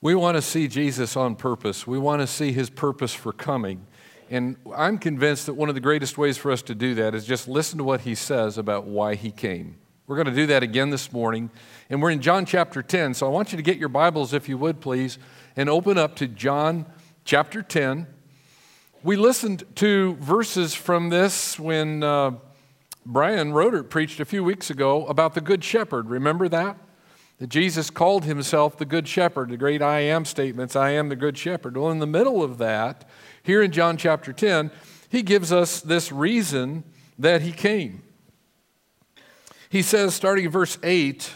We want to see Jesus on purpose. We want to see his purpose for coming. And I'm convinced that one of the greatest ways for us to do that is just listen to what he says about why he came. We're going to do that again this morning. And we're in John chapter 10. So I want you to get your Bibles, if you would, please, and open up to John chapter 10. We listened to verses from this when uh, Brian Roder preached a few weeks ago about the Good Shepherd. Remember that? That Jesus called himself the Good Shepherd, the great I am statements, I am the Good Shepherd. Well, in the middle of that, here in John chapter 10, he gives us this reason that he came. He says, starting in verse 8,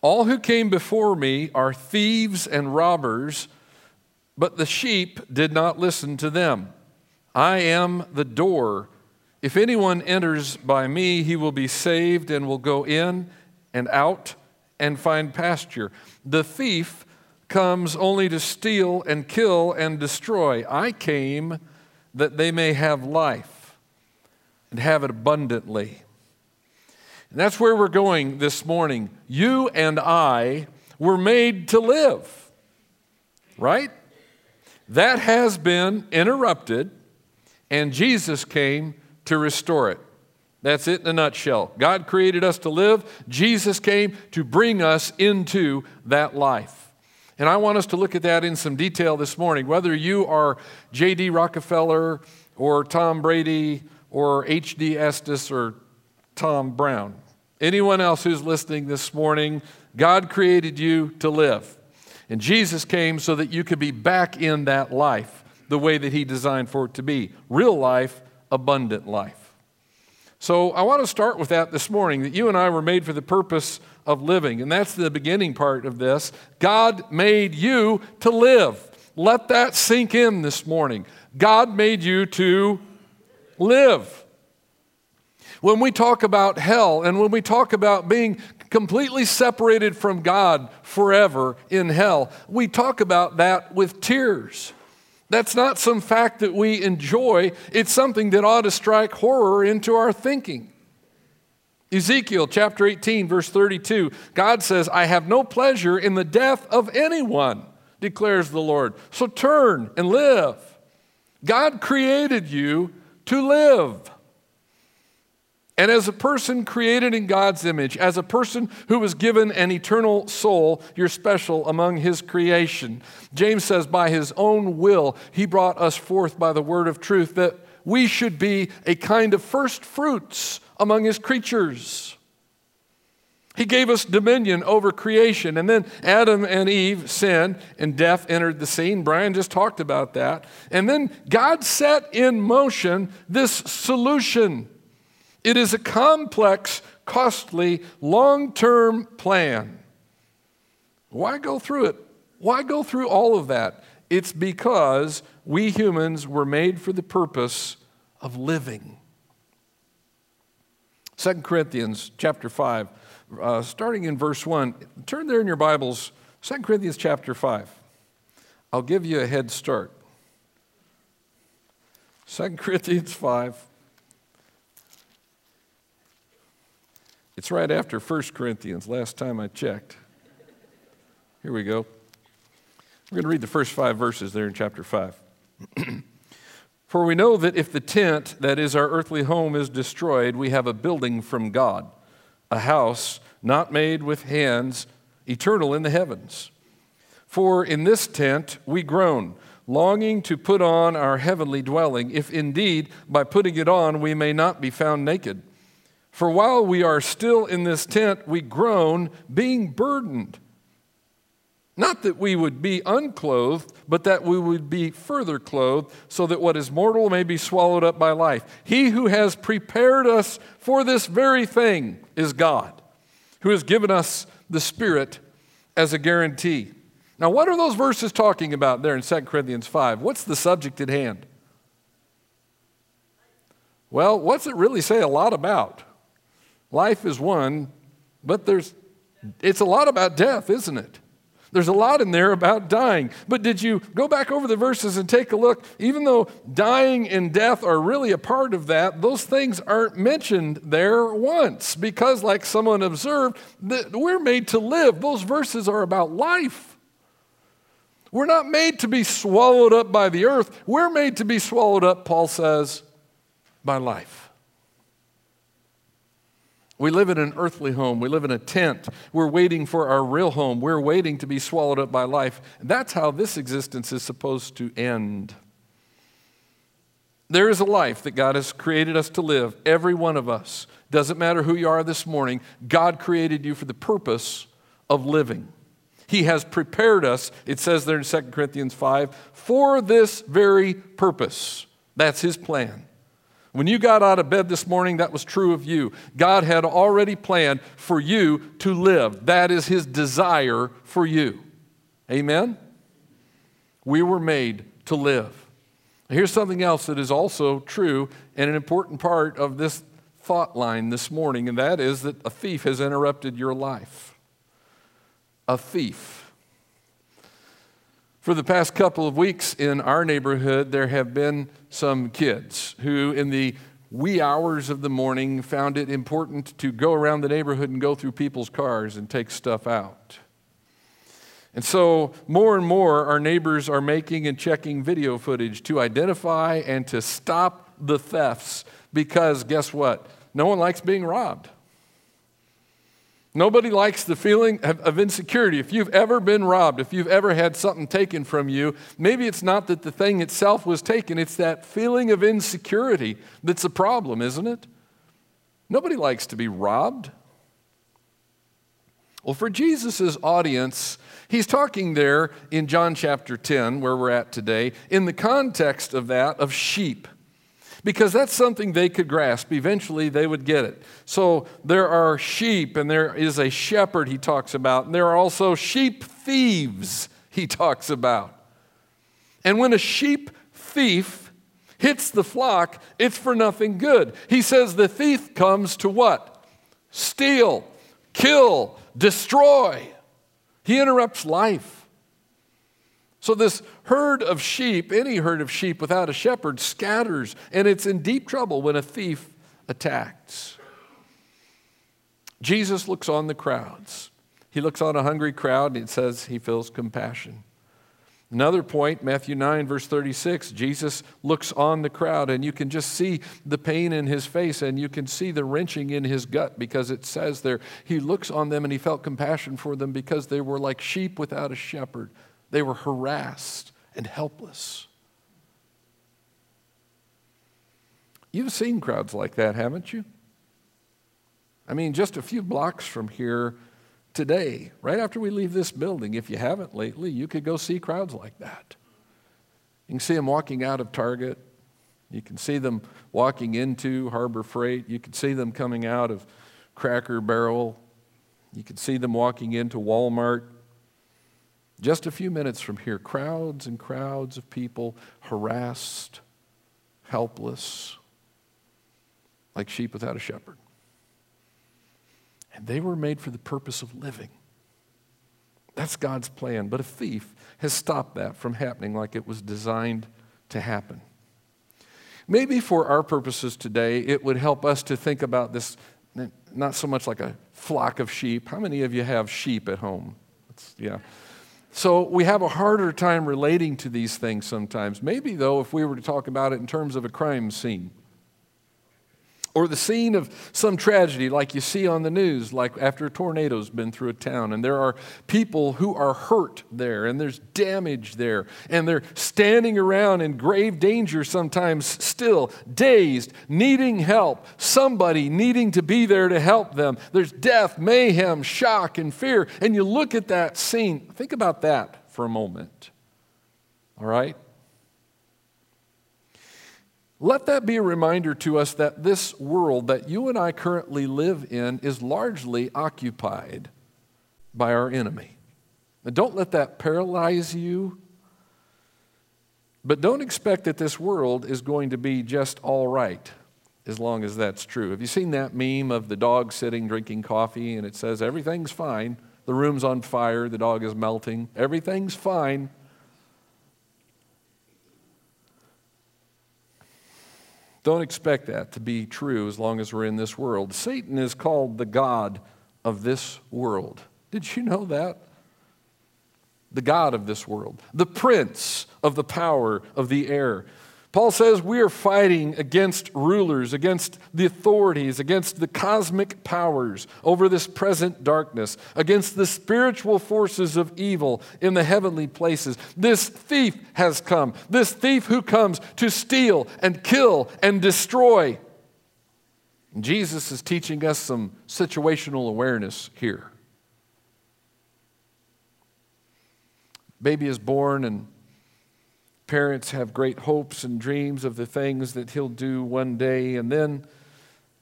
All who came before me are thieves and robbers, but the sheep did not listen to them. I am the door. If anyone enters by me, he will be saved and will go in and out and find pasture. The thief comes only to steal and kill and destroy. I came that they may have life and have it abundantly. And that's where we're going this morning. You and I were made to live, right? That has been interrupted, and Jesus came to restore it. That's it in a nutshell. God created us to live. Jesus came to bring us into that life. And I want us to look at that in some detail this morning. Whether you are J.D. Rockefeller or Tom Brady or H.D. Estes or Tom Brown, anyone else who's listening this morning, God created you to live. And Jesus came so that you could be back in that life the way that He designed for it to be real life, abundant life. So I want to start with that this morning that you and I were made for the purpose of living. And that's the beginning part of this. God made you to live. Let that sink in this morning. God made you to live. When we talk about hell and when we talk about being completely separated from God forever in hell, we talk about that with tears. That's not some fact that we enjoy, it's something that ought to strike horror into our thinking. Ezekiel chapter 18, verse 32, God says, I have no pleasure in the death of anyone, declares the Lord. So turn and live. God created you to live. And as a person created in God's image, as a person who was given an eternal soul, you're special among his creation. James says, by his own will, he brought us forth by the word of truth, that we should be a kind of first fruits among his creatures. He gave us dominion over creation. And then Adam and Eve sinned, and death entered the scene. Brian just talked about that. And then God set in motion this solution it is a complex, costly, long term plan. Why go through it? Why go through all of that? It's because we humans were made for the purpose of living. 2 Corinthians chapter 5, uh, starting in verse 1. Turn there in your Bibles, 2 Corinthians chapter 5. I'll give you a head start. 2 Corinthians 5. It's right after 1 Corinthians, last time I checked. Here we go. We're going to read the first five verses there in chapter 5. For we know that if the tent, that is our earthly home, is destroyed, we have a building from God, a house not made with hands, eternal in the heavens. For in this tent we groan, longing to put on our heavenly dwelling, if indeed by putting it on we may not be found naked. For while we are still in this tent, we groan, being burdened. Not that we would be unclothed, but that we would be further clothed, so that what is mortal may be swallowed up by life. He who has prepared us for this very thing is God, who has given us the Spirit as a guarantee. Now, what are those verses talking about there in 2 Corinthians 5? What's the subject at hand? Well, what's it really say a lot about? Life is one, but there's it's a lot about death, isn't it? There's a lot in there about dying. But did you go back over the verses and take a look? Even though dying and death are really a part of that, those things aren't mentioned there once because, like someone observed, that we're made to live. Those verses are about life. We're not made to be swallowed up by the earth. We're made to be swallowed up, Paul says, by life. We live in an earthly home. We live in a tent. We're waiting for our real home. We're waiting to be swallowed up by life. That's how this existence is supposed to end. There is a life that God has created us to live, every one of us. Doesn't matter who you are this morning, God created you for the purpose of living. He has prepared us, it says there in 2 Corinthians 5, for this very purpose. That's His plan. When you got out of bed this morning, that was true of you. God had already planned for you to live. That is His desire for you. Amen? We were made to live. Here's something else that is also true and an important part of this thought line this morning, and that is that a thief has interrupted your life. A thief. For the past couple of weeks in our neighborhood, there have been some kids who, in the wee hours of the morning, found it important to go around the neighborhood and go through people's cars and take stuff out. And so, more and more, our neighbors are making and checking video footage to identify and to stop the thefts because guess what? No one likes being robbed. Nobody likes the feeling of, insecurity. If you've ever been robbed, if you've ever had something taken from you, maybe it's not that the thing itself was taken, it's that feeling of insecurity that's a problem, isn't it? Nobody likes to be robbed. Well, for Jesus' audience, he's talking there in John chapter 10, where we're at today, in the context of that of sheep, because that's something they could grasp. Eventually, they would get it. So there are sheep, and there is a shepherd he talks about, and there are also sheep thieves he talks about. And when a sheep thief hits the flock, it's for nothing good. He says the thief comes to what? Steal, kill, destroy. He interrupts life. So, this herd of sheep, any herd of sheep without a shepherd, scatters, and it's in deep trouble when a thief attacks. Jesus looks on the crowds. He looks on a hungry crowd and it says he feels compassion. Another point, Matthew 9, verse 36, Jesus looks on the crowd, and you can just see the pain in his face, and you can see the wrenching in his gut because it says there, he looks on them and he felt compassion for them because they were like sheep without a shepherd. They were harassed and helpless. You've seen crowds like that, haven't you? I mean, just a few blocks from here, today, right after we leave this building, if you haven't lately, you could go see crowds like that. You can see them walking out of Target. You can see them walking into Harbor Freight. You can see them coming out of Cracker Barrel. You can see them walking into Walmart. Just a few minutes from here, crowds and crowds of people harassed, helpless, like sheep without a shepherd. And they were made for the purpose of living. That's God's plan. But a thief has stopped that from happening like it was designed to happen. Maybe for our purposes today, it would help us to think about this not so much like a flock of sheep. How many of you have sheep at home? It's, yeah. So we have a harder time relating to these things sometimes. Maybe, though, if we were to talk about it in terms of a crime scene, or the scene of some tragedy like you see on the news, like after a tornado's been through a town, and there are people who are hurt there, and there's damage there, and they're standing around in grave danger sometimes still, dazed, needing help, somebody needing to be there to help them. There's death, mayhem, shock, and fear. And you look at that scene, think about that for a moment. All right? Let that be a reminder to us that this world that you and I currently live in is largely occupied by our enemy. And don't let that paralyze you. But don't expect that this world is going to be just all right as long as that's true. Have you seen that meme of the dog sitting drinking coffee and it says, Everything's fine. The room's on fire, the dog is melting, everything's fine. Don't expect that to be true as long as we're in this world. Satan is called the God of this world. Did you know that? the God of this world, the prince of the power of the air. Paul says we are fighting against rulers, against the authorities, against the cosmic powers over this present darkness, against the spiritual forces of evil in the heavenly places. This thief has come, this thief who comes to steal and kill and destroy. Jesus is teaching us some situational awareness here. Baby is born and Parents have great hopes and dreams of the things that he'll do one day, and then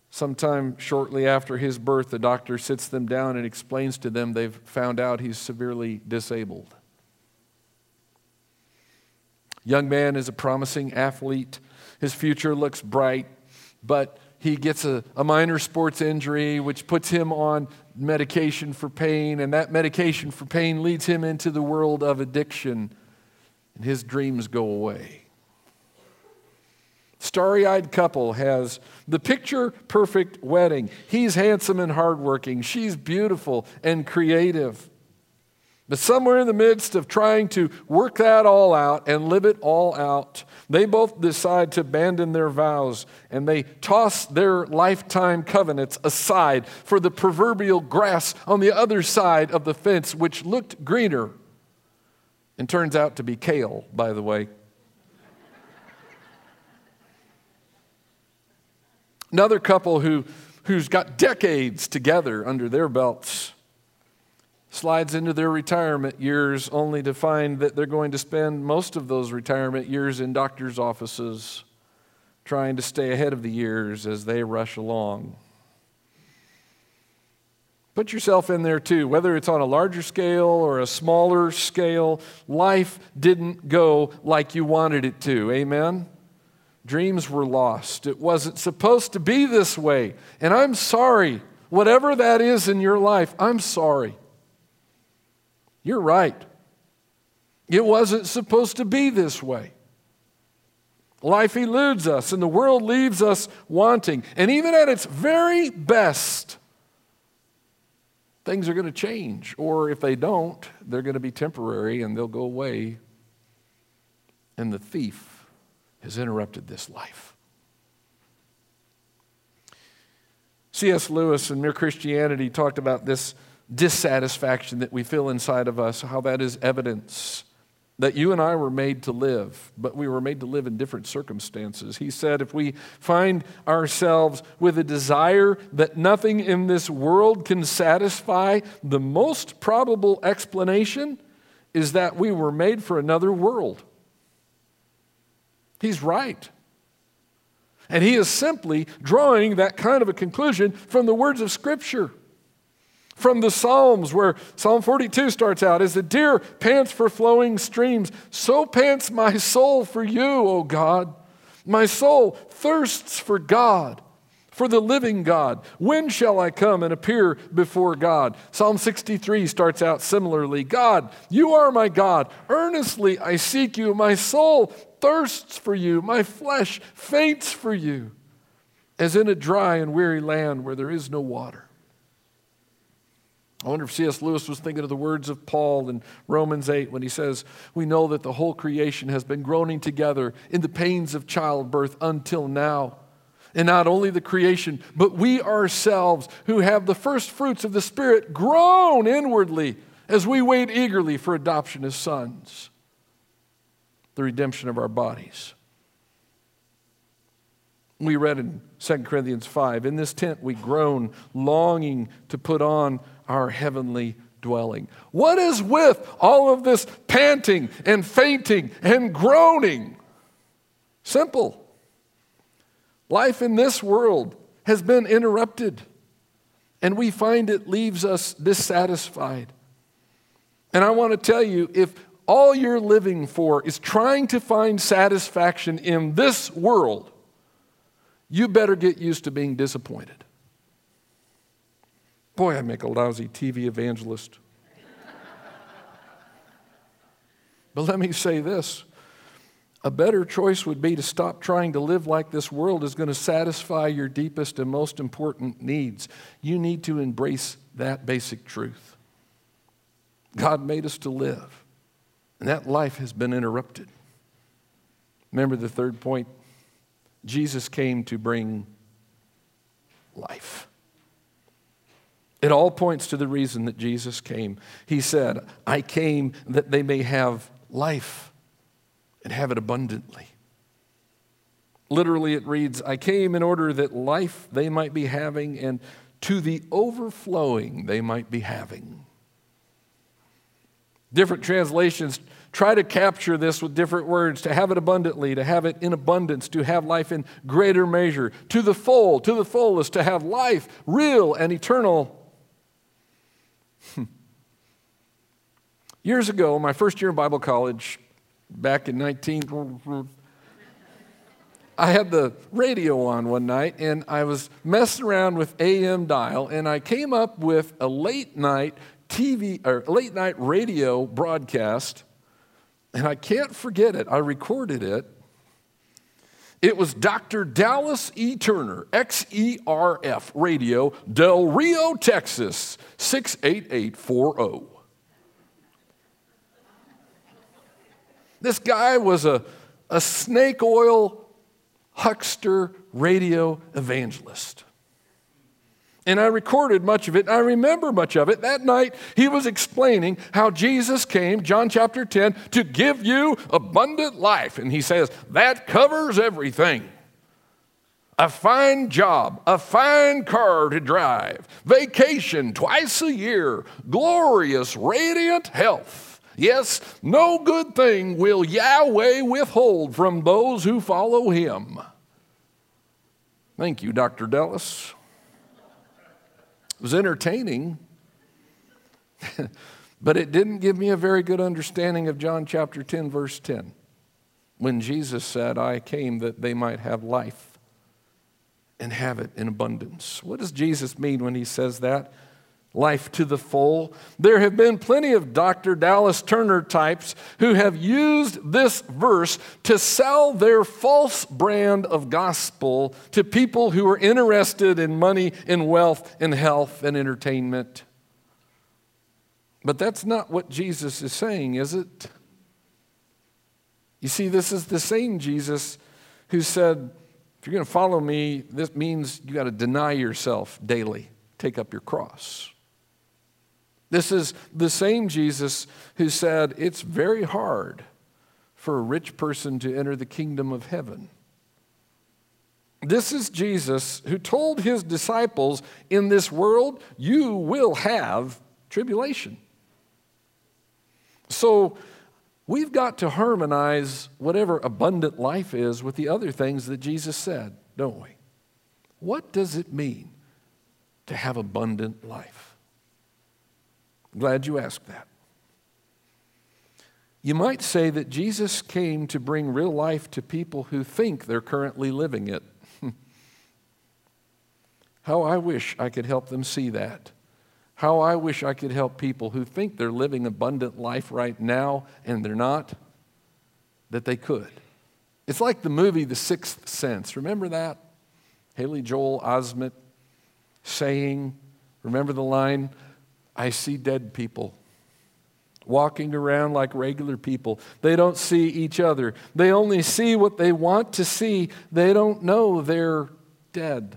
sometime shortly after his birth, the doctor sits them down and explains to them they've found out he's severely disabled. Young man is a promising athlete. His future looks bright, but he gets a, a, minor sports injury, which puts him on medication for pain, and that medication for pain leads him into the world of addiction and his dreams go away. Starry eyed couple has the picture perfect wedding. He's handsome and hardworking. She's beautiful and creative. But somewhere in the midst of trying to work that all out and live it all out, they both decide to abandon their vows and they toss their lifetime covenants aside for the proverbial grass on the other side of the fence, which looked greener and turns out to be kale, by the way. Another couple who, who's got decades together under their belts slides into their retirement years only to find that they're going to spend most of those retirement years in doctor's offices trying to stay ahead of the years as they rush along. Put yourself in there too, whether it's on a larger scale or a smaller scale. Life didn't go like you wanted it to. Amen? Dreams were lost. It wasn't supposed to be this way. And I'm sorry. Whatever that is in your life, I'm sorry. You're right. It wasn't supposed to be this way. Life eludes us, and the world leaves us wanting. And even at its very best, things are going to change. Or if they don't, they're going to be temporary and they'll go away. And the thief has interrupted this life. C.S. Lewis in Mere Christianity talked about this dissatisfaction that we feel inside of us, how that is evidence that you and I were made to live, but we were made to live in different circumstances. He said, if we find ourselves with a desire that nothing in this world can satisfy, the most probable explanation is that we were made for another world. He's right. And he is simply drawing that kind of a conclusion from the words of Scripture from the Psalms, where Psalm 42 starts out As the deer pants for flowing streams, so pants my soul for you, O God. My soul thirsts for God, for the living God. When shall I come and appear before God? Psalm 63 starts out similarly God, you are my God. Earnestly I seek you. My soul thirsts for you. My flesh faints for you, as in a dry and weary land where there is no water. I wonder if C.S. Lewis was thinking of the words of Paul in Romans 8 when he says, We know that the whole creation has been groaning together in the pains of childbirth until now. And not only the creation, but we ourselves who have the first fruits of the Spirit groan inwardly as we wait eagerly for adoption as sons, the redemption of our bodies. We read in 2 Corinthians 5 In this tent we groan, longing to put on our heavenly dwelling. What is with all of this panting and fainting and groaning? Simple. Life in this world has been interrupted, and we find it leaves us dissatisfied. And I want to tell you if all you're living for is trying to find satisfaction in this world, you better get used to being disappointed. Boy, I make a lousy TV evangelist. but let me say this a better choice would be to stop trying to live like this world is going to satisfy your deepest and most important needs. You need to embrace that basic truth. God made us to live. And that life has been interrupted. Remember the third point? Jesus came to bring life. It all points to the reason that Jesus came. He said, I came that they may have life and have it abundantly. Literally, it reads, I came in order that life they might be having and to the overflowing they might be having. Different translations try to capture this with different words to have it abundantly, to have it in abundance, to have life in greater measure, to the full, to the fullest, to have life real and eternal. Hmm. Years ago, my first year in Bible college, back in 19, I had the radio on one night and I was messing around with AM dial and I came up with a late night TV or late night radio broadcast and I can't forget it. I recorded it. It was Dr. Dallas E. Turner, XERF Radio, Del Rio, Texas, 68840. This guy was a, a snake oil huckster radio evangelist. And I recorded much of it. I remember much of it. That night, he was explaining how Jesus came, John chapter 10, to give you abundant life. And he says, that covers everything a fine job, a fine car to drive, vacation twice a year, glorious, radiant health. Yes, no good thing will Yahweh withhold from those who follow him. Thank you, Dr. Dallas was entertaining, but it didn't give me a very good understanding of John chapter 10, verse 10, when Jesus said, I came that they might have life and have it in abundance. What does Jesus mean when he says that? Life to the full. There have been plenty of Dr. Dallas Turner types who have used this verse to sell their false brand of gospel to people who are interested in money, in wealth, in health, and entertainment. But that's not what Jesus is saying, is it? You see, this is the same Jesus who said, if you're going to follow me, this means you got to deny yourself daily, take up your cross. This is the same Jesus who said, It's very hard for a rich person to enter the kingdom of heaven. This is Jesus who told his disciples, In this world, you will have tribulation. So, we've got to harmonize whatever abundant life is with the other things that Jesus said, don't we? What does it mean to have abundant life? Glad you asked that. You might say that Jesus came to bring real life to people who think they're currently living it. How I wish I could help them see that. How I wish I could help people who think they're living abundant life right now and they're not, that they could. It's like the movie The Sixth Sense. Remember that? Haley Joel Osment saying, remember the line? I see dead people walking around like regular people. They don't see each other. They only see what they want to see. They don't know they're dead.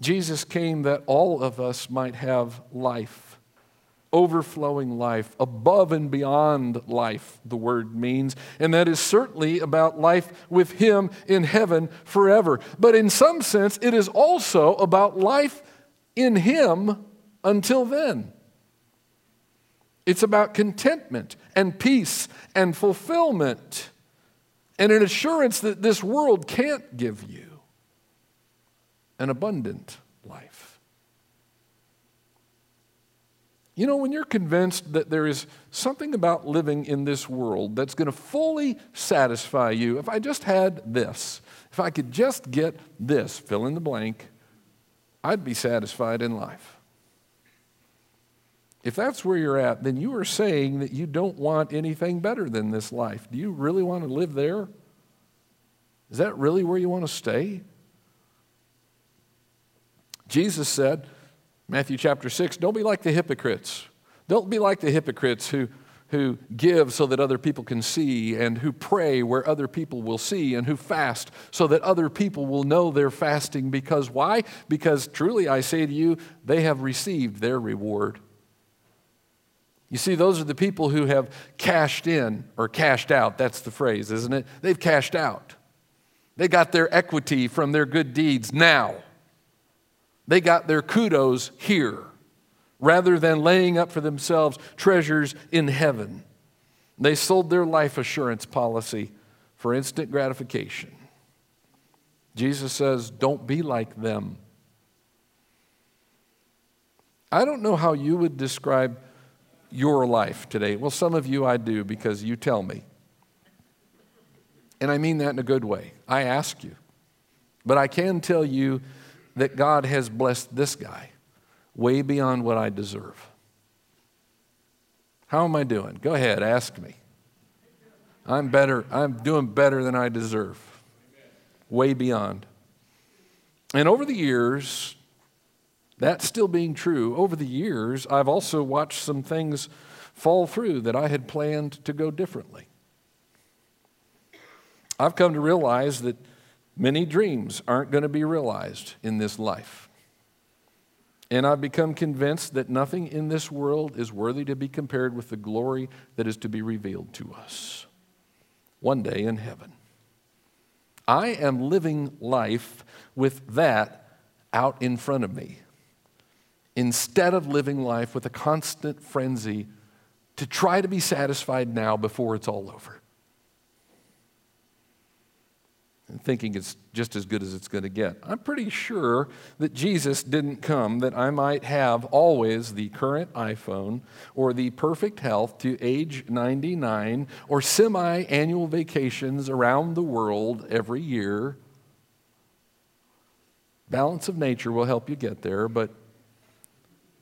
Jesus came that all of us might have life, overflowing life, above and beyond life, the word means. And that is certainly about life with Him in heaven forever. But in some sense, it is also about life in Him until then. It's about contentment and peace and fulfillment and an assurance that this world can't give you an abundant life. You know, when you're convinced that there is something about living in this world that's going to fully satisfy you, if I just had this, if I could just get this, fill in the blank, I'd be satisfied in life. If that's where you're at, then you are saying that you don't want anything better than this life. Do you really want to live there? Is that really where you want to stay? Jesus said, Matthew chapter 6, don't be like the hypocrites. Don't be like the hypocrites who, who give so that other people can see, and who pray where other people will see, and who fast so that other people will know they're fasting. Because why? Because truly I say to you, they have received their reward. You see, those are the people who have cashed in or cashed out. That's the phrase, isn't it? They've cashed out. They got their equity from their good deeds now. They got their kudos here rather than laying up for themselves treasures in heaven. They sold their life assurance policy for instant gratification. Jesus says, Don't be like them. I don't know how you would describe your life today? Well, some of you I do because you tell me. And I mean that in a good way. I ask you. But I can tell you that God has blessed this guy way beyond what I deserve. How am I doing? Go ahead, ask me. I'm better. I'm doing better than I deserve. Way beyond. And over the years, that still being true, over the years, I've also watched some things fall through that I had planned to go differently. I've come to realize that many dreams aren't going to be realized in this life. And I've become convinced that nothing in this world is worthy to be compared with the glory that is to be revealed to us one day in heaven. I am living life with that out in front of me instead of living life with a constant frenzy to try to be satisfied now before it's all over. And thinking it's just as good as it's going to get. I'm pretty sure that Jesus didn't come that I might have always the current iPhone or the perfect health to age 99 or semi annual vacations around the world every year. Balance of nature will help you get there, but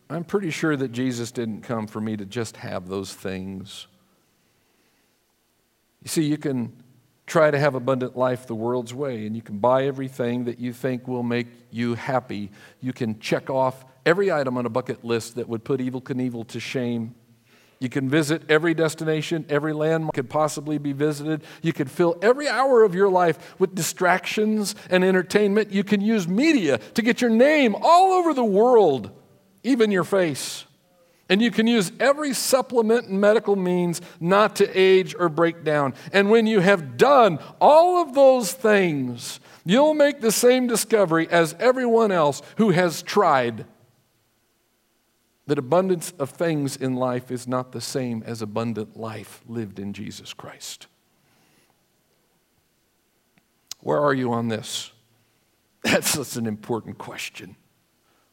I'm pretty sure that Jesus didn't come for me to just have those things. You see, you can try to have abundant life the world's way, and you can buy everything that you think will make you happy. You can check off every item on a bucket list that would put Evel Knievel to shame. You can visit every destination, every landmark could possibly be visited. You can fill every hour of your life with distractions and entertainment. You can use media to get your name all over the world even your face. And you can use every supplement and medical means not to age or break down. And when you have done all of those things, you'll make the same discovery as everyone else who has tried that abundance of things in life is not the same as abundant life lived in Jesus Christ. Where are you on this? That's such an important question.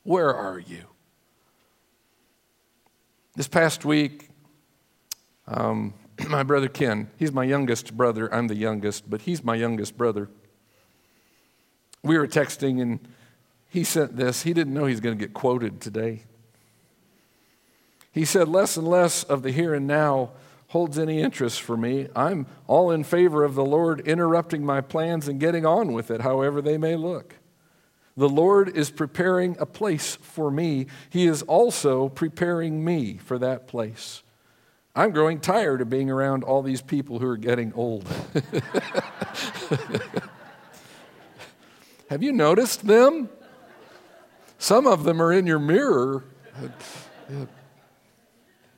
Where are you? This past week, um, my brother Ken, he's my youngest brother. I'm the youngest, but he's my youngest brother. We were texting and he sent this. He didn't know he's going to get quoted today. He said, Less and less of the here and now holds any interest for me. I'm all in favor of the Lord interrupting my plans and getting on with it, however they may look. The Lord is preparing a place for me. He is also preparing me for that place. I'm growing tired of being around all these people who are getting old. Have you noticed them? Some of them are in your mirror.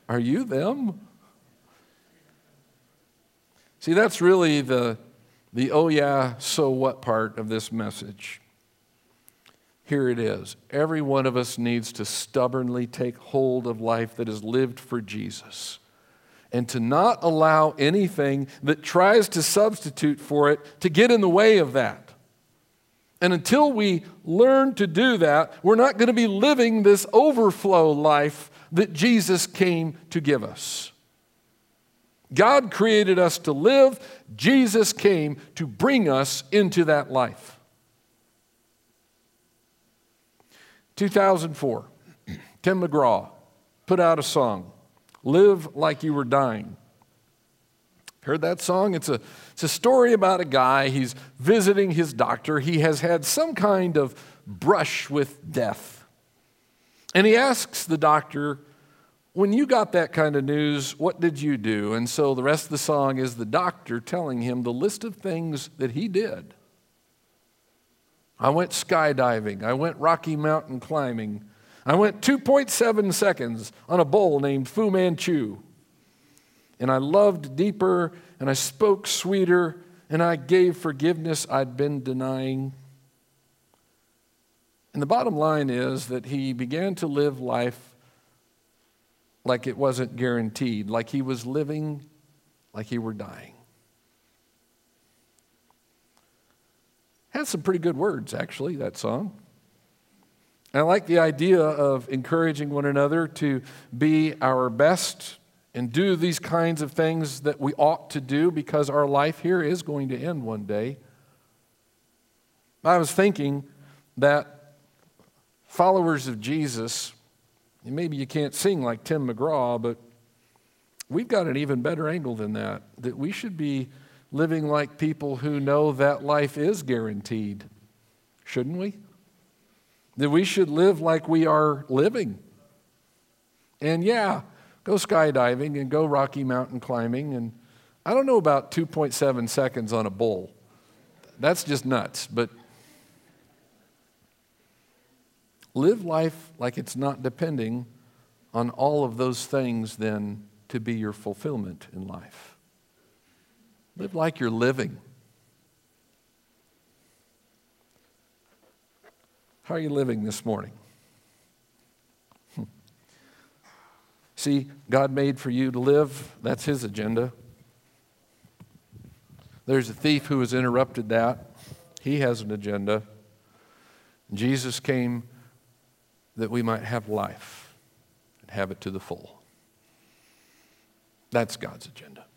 Are you them? See, that's really the, the oh yeah, so what part of this message. Here it is. Every one of us needs to stubbornly take hold of life that is lived for Jesus and to not allow anything that tries to substitute for it to get in the way of that. And until we learn to do that, we're not going to be living this overflow life that Jesus came to give us. God created us to live, Jesus came to bring us into that life. 2004, Tim McGraw put out a song, Live Like You Were Dying. Heard that song? It's a, it's a story about a guy. He's visiting his doctor. He has had some kind of brush with death. And he asks the doctor, when you got that kind of news, what did you do? And so the rest of the song is the doctor telling him the list of things that he did. I went skydiving. I went Rocky Mountain climbing. I went 2.7 seconds on a bull named Fu Manchu. And I loved deeper, and I spoke sweeter, and I gave forgiveness I'd been denying. And the bottom line is that he began to live life like it wasn't guaranteed, like he was living like he were dying. Has some pretty good words, actually, that song. I like the idea of encouraging one another to be our best and do these kinds of things that we ought to do because our life here is going to end one day. I was thinking that followers of Jesus maybe you can't sing like Tim McGraw, but we've got an even better angle than that. That we should be living like people who know that life is guaranteed, shouldn't we? That we should live like we are living. And yeah, go skydiving and go Rocky Mountain climbing. And I don't know about 2.7 seconds on a bull. That's just nuts. But Live life like it's not depending on all of those things, then, to be your fulfillment in life. Live like you're living. How are you living this morning? Hmm. See, God made for you to live. That's His agenda. There's a thief who has interrupted that. He has an agenda. Jesus came that we might have life and have it to the full. That's God's agenda.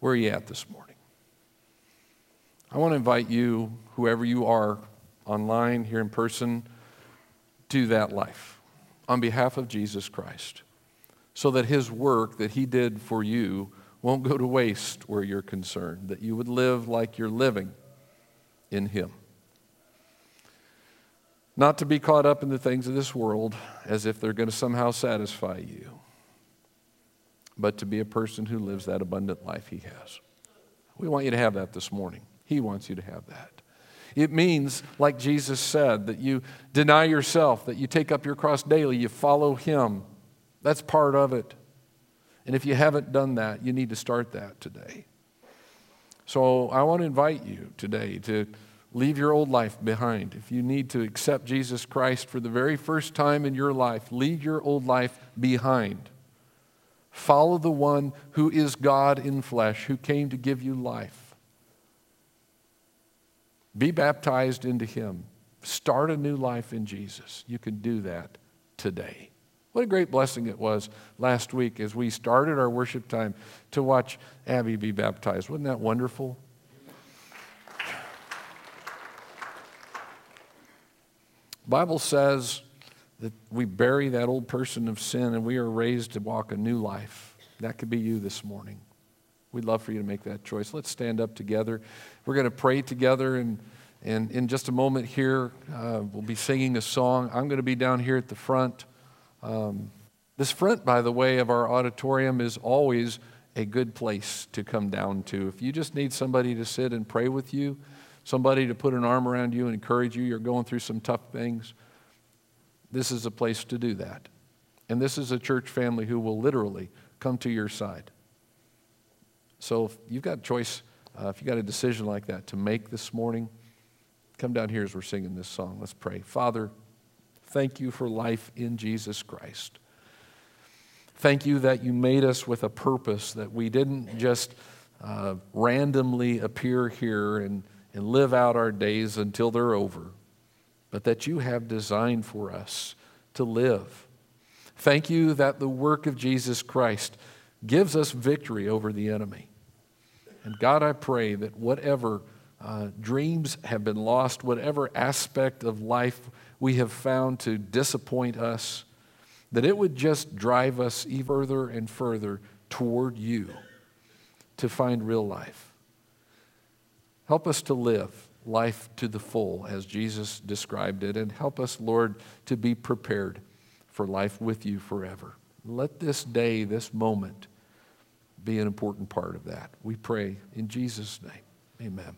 Where are you at this morning? I want to invite you, whoever you are, online, here in person, to that life on behalf of Jesus Christ so that his work that he did for you won't go to waste where you're concerned, that you would live like you're living in him. Not to be caught up in the things of this world as if they're going to somehow satisfy you, but to be a person who lives that abundant life He has. We want you to have that this morning. He wants you to have that. It means, like Jesus said, that you deny yourself, that you take up your cross daily, you follow Him. That's part of it. And if you haven't done that, you need to start that today. So I want to invite you today to Leave your old life behind. If you need to accept Jesus Christ for the very first time in your life, leave your old life behind. Follow the one who is God in flesh, who came to give you life. Be baptized into him. Start a new life in Jesus. You can do that today. What a great blessing it was last week as we started our worship time to watch Abby be baptized. Wasn't that wonderful? Bible says that we bury that old person of sin and we are raised to walk a new life. That could be you this morning. We'd love for you to make that choice. Let's stand up together. We're going to pray together, and, and in just a moment here, uh, we'll be singing a song. I'm going to be down here at the front. Um, this front, by the way, of our auditorium is always a good place to come down to. If you just need somebody to sit and pray with you, somebody to put an arm around you and encourage you, you're going through some tough things, this is a place to do that. And this is a church family who will literally come to your side. So if you've got a choice, uh, if you've got a decision like that to make this morning, come down here as we're singing this song. Let's pray. Father, thank you for life in Jesus Christ. Thank you that you made us with a purpose, that we didn't just uh, randomly appear here and and live out our days until they're over, but that you have designed for us to live. Thank you that the work of Jesus Christ gives us victory over the enemy. And God, I pray that whatever uh, dreams have been lost, whatever aspect of life we have found to disappoint us, that it would just drive us even further and further toward you to find real life. Help us to live life to the full as Jesus described it, and help us, Lord, to be prepared for life with you forever. Let this day, this moment, be an important part of that. We pray in Jesus' name. Amen.